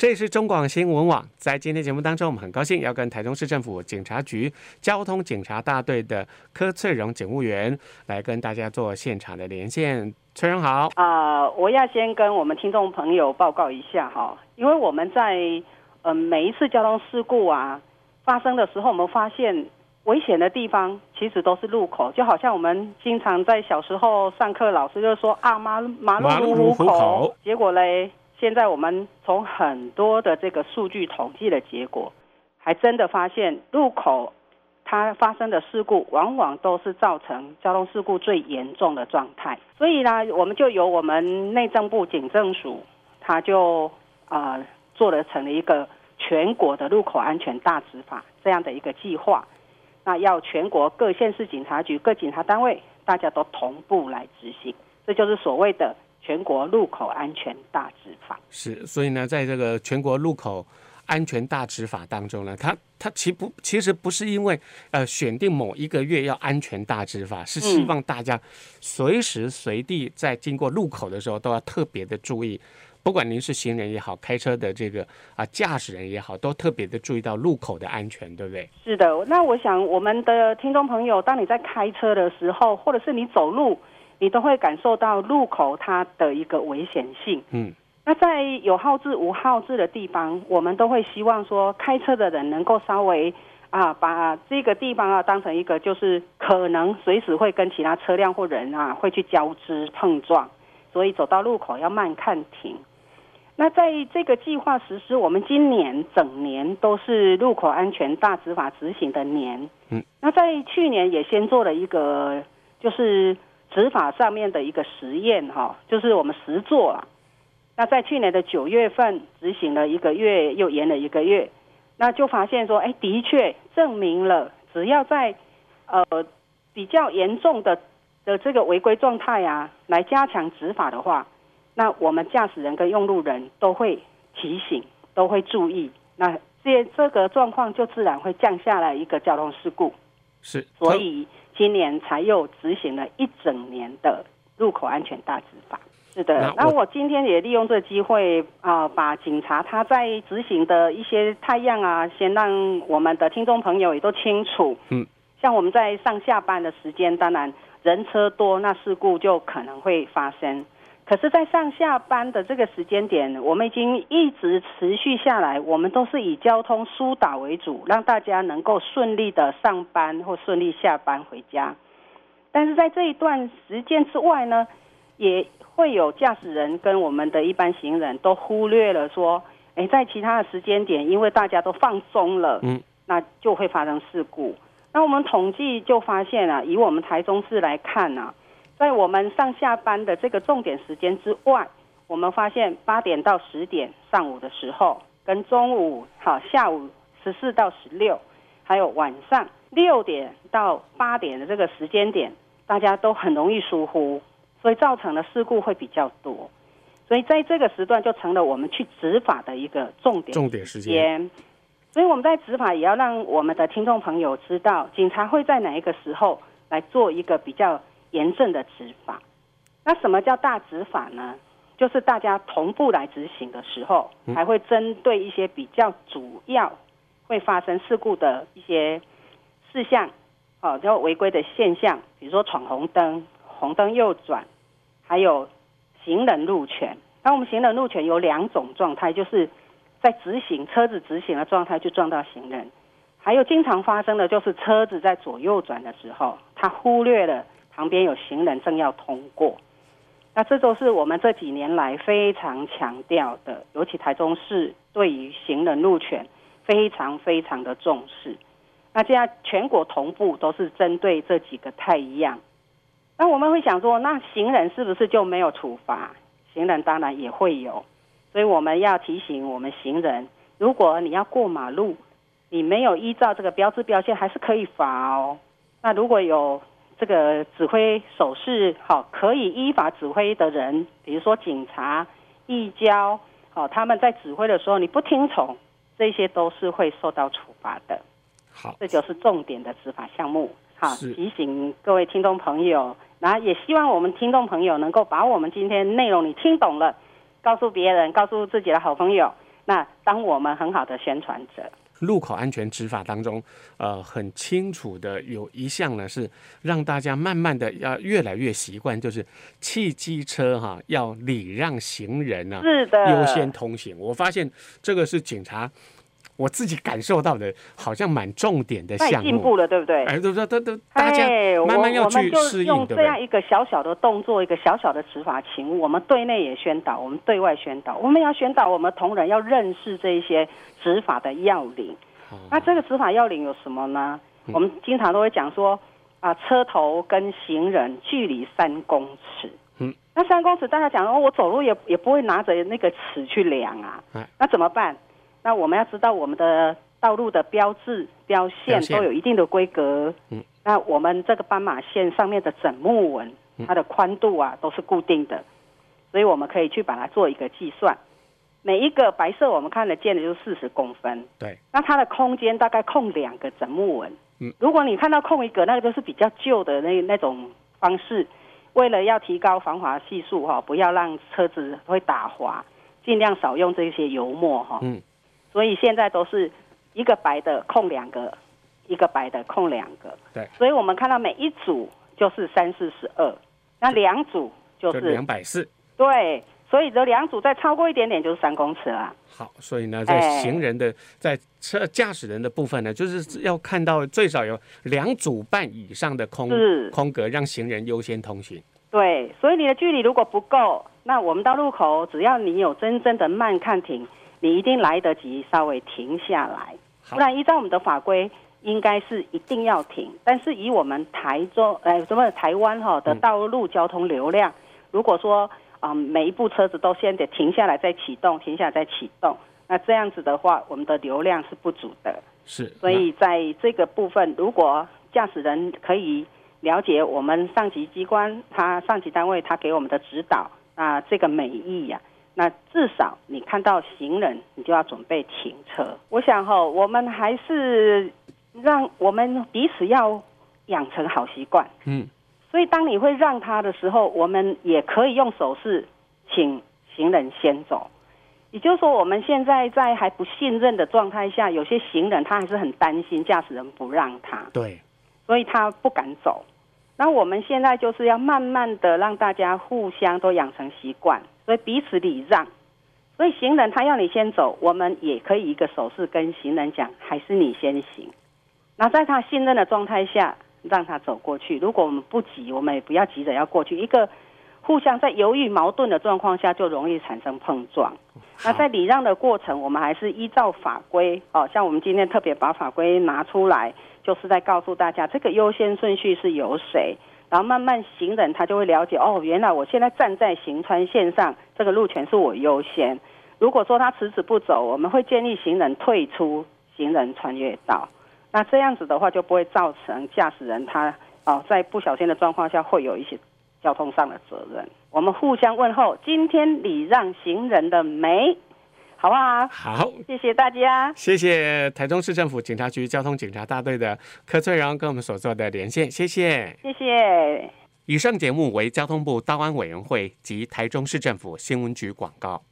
这里是中广新闻网，在今天节目当中，我们很高兴要跟台中市政府警察局交通警察大队的柯翠荣警务员来跟大家做现场的连线。翠荣好，啊、呃，我要先跟我们听众朋友报告一下哈，因为我们在呃每一次交通事故啊发生的时候，我们发现危险的地方其实都是路口，就好像我们经常在小时候上课，老师就说啊马马路如虎口，口，结果嘞。现在我们从很多的这个数据统计的结果，还真的发现路口它发生的事故，往往都是造成交通事故最严重的状态。所以呢，我们就由我们内政部警政署，它就啊、做了成了一个全国的路口安全大执法这样的一个计划。那要全国各县市警察局、各警察单位，大家都同步来执行，这就是所谓的。全国路口安全大执法是，所以呢，在这个全国路口安全大执法当中呢，它它其不其实不是因为呃选定某一个月要安全大执法，是希望大家随时随地在经过路口的时候都要特别的注意，不管您是行人也好，开车的这个啊驾驶人也好，都特别的注意到路口的安全，对不对？是的，那我想我们的听众朋友，当你在开车的时候，或者是你走路。你都会感受到路口它的一个危险性。嗯，那在有号志无号志的地方，我们都会希望说，开车的人能够稍微啊，把这个地方啊当成一个就是可能随时会跟其他车辆或人啊会去交织碰撞，所以走到路口要慢看停。那在这个计划实施，我们今年整年都是路口安全大执法执行的年。嗯，那在去年也先做了一个就是。执法上面的一个实验哈，就是我们实做啊。那在去年的九月份执行了一个月，又延了一个月，那就发现说，哎，的确证明了，只要在呃比较严重的的这个违规状态啊，来加强执法的话，那我们驾驶人跟用路人都会提醒，都会注意，那这这个状况就自然会降下来一个交通事故。是，所以。今年才又执行了一整年的入口安全大执法。是的，那我今天也利用这个机会啊、呃，把警察他在执行的一些太阳啊，先让我们的听众朋友也都清楚。嗯，像我们在上下班的时间，当然人车多，那事故就可能会发生。可是，在上下班的这个时间点，我们已经一直持续下来，我们都是以交通疏导为主，让大家能够顺利的上班或顺利下班回家。但是在这一段时间之外呢，也会有驾驶人跟我们的一般行人都忽略了说，哎，在其他的时间点，因为大家都放松了，嗯，那就会发生事故。那我们统计就发现啊，以我们台中市来看啊。在我们上下班的这个重点时间之外，我们发现八点到十点上午的时候，跟中午好下午十四到十六，还有晚上六点到八点的这个时间点，大家都很容易疏忽，所以造成的事故会比较多。所以在这个时段就成了我们去执法的一个重点重点时间。所以我们在执法也要让我们的听众朋友知道，警察会在哪一个时候来做一个比较。严正的执法，那什么叫大执法呢？就是大家同步来执行的时候，还会针对一些比较主要会发生事故的一些事项，哦，叫违规的现象，比如说闯红灯、红灯右转，还有行人路权。那我们行人路权有两种状态，就是在直行车子直行的状态就撞到行人，还有经常发生的就是车子在左右转的时候，他忽略了。旁边有行人正要通过，那这都是我们这几年来非常强调的，尤其台中市对于行人路权非常非常的重视。那现在全国同步都是针对这几个太一样。那我们会想说，那行人是不是就没有处罚？行人当然也会有，所以我们要提醒我们行人，如果你要过马路，你没有依照这个标志标线，还是可以罚哦。那如果有这个指挥手势好，可以依法指挥的人，比如说警察、义交，好，他们在指挥的时候你不听从，这些都是会受到处罚的。好，这就是重点的执法项目。好，提醒各位听众朋友，然后也希望我们听众朋友能够把我们今天内容你听懂了，告诉别人，告诉自己的好朋友。那当我们很好的宣传者。路口安全执法当中，呃，很清楚的有一项呢，是让大家慢慢的要越来越习惯，就是汽机车哈、啊、要礼让行人呢、啊，是的，优先通行。我发现这个是警察。我自己感受到的，好像蛮重点的项目，进步了，对不对？哎，都说都都，大家慢慢要去适应，用这样一个小小的动作，一个小小的执法勤务，我们对内也宣导，我们对外宣导，我们要宣导我们同仁要认识这一些执法的要领。那这个执法要领有什么呢？我们经常都会讲说啊，车头跟行人距离三公尺。嗯，那三公尺，大家讲哦，我走路也也不会拿着那个尺去量啊。那怎么办？那我们要知道，我们的道路的标志标线都有一定的规格。嗯，那我们这个斑马线上面的整木纹，它的宽度啊都是固定的，所以我们可以去把它做一个计算。每一个白色我们看得见的就是四十公分。对，那它的空间大概空两个整木纹。嗯，如果你看到空一个，那个都是比较旧的那那种方式。为了要提高防滑系数哈，不要让车子会打滑，尽量少用这些油墨哈。嗯。所以现在都是一个白的空两个，一个白的空两个。对，所以我们看到每一组就是三四十二，那两组就是两百四。对，所以这两组再超过一点点就是三公尺了。好，所以呢，在行人的、欸、在车驾驶人的部分呢，就是要看到最少有两组半以上的空空格，让行人优先通行。对，所以你的距离如果不够，那我们到路口，只要你有真正的慢看停。你一定来得及稍微停下来，不然依照我们的法规，应该是一定要停。但是以我们台中，哎，什么台湾哈的道路交通流量，如果说啊每一部车子都先得停下来再启动，停下来再启动，那这样子的话，我们的流量是不足的。是，所以在这个部分，如果驾驶人可以了解我们上级机关，他上级单位他给我们的指导，那这个美意呀。那至少你看到行人，你就要准备停车。我想哈，我们还是让我们彼此要养成好习惯。嗯，所以当你会让他的时候，我们也可以用手势请行人先走。也就是说，我们现在在还不信任的状态下，有些行人他还是很担心驾驶人不让他。对，所以他不敢走。那我们现在就是要慢慢的让大家互相都养成习惯。所以彼此礼让，所以行人他要你先走，我们也可以一个手势跟行人讲，还是你先行。那在他信任的状态下，让他走过去。如果我们不急，我们也不要急着要过去。一个互相在犹豫矛盾的状况下，就容易产生碰撞。那在礼让的过程，我们还是依照法规哦，像我们今天特别把法规拿出来，就是在告诉大家这个优先顺序是由谁。然后慢慢行人他就会了解哦，原来我现在站在行穿线上，这个路权是我优先。如果说他迟迟不走，我们会建议行人退出行人穿越道。那这样子的话就不会造成驾驶人他哦在不小心的状况下会有一些交通上的责任。我们互相问候，今天礼让行人的没。好不好？好，谢谢大家。谢谢台中市政府警察局交通警察大队的柯翠荣跟我们所做的连线，谢谢。谢谢。以上节目为交通部道安委员会及台中市政府新闻局广告。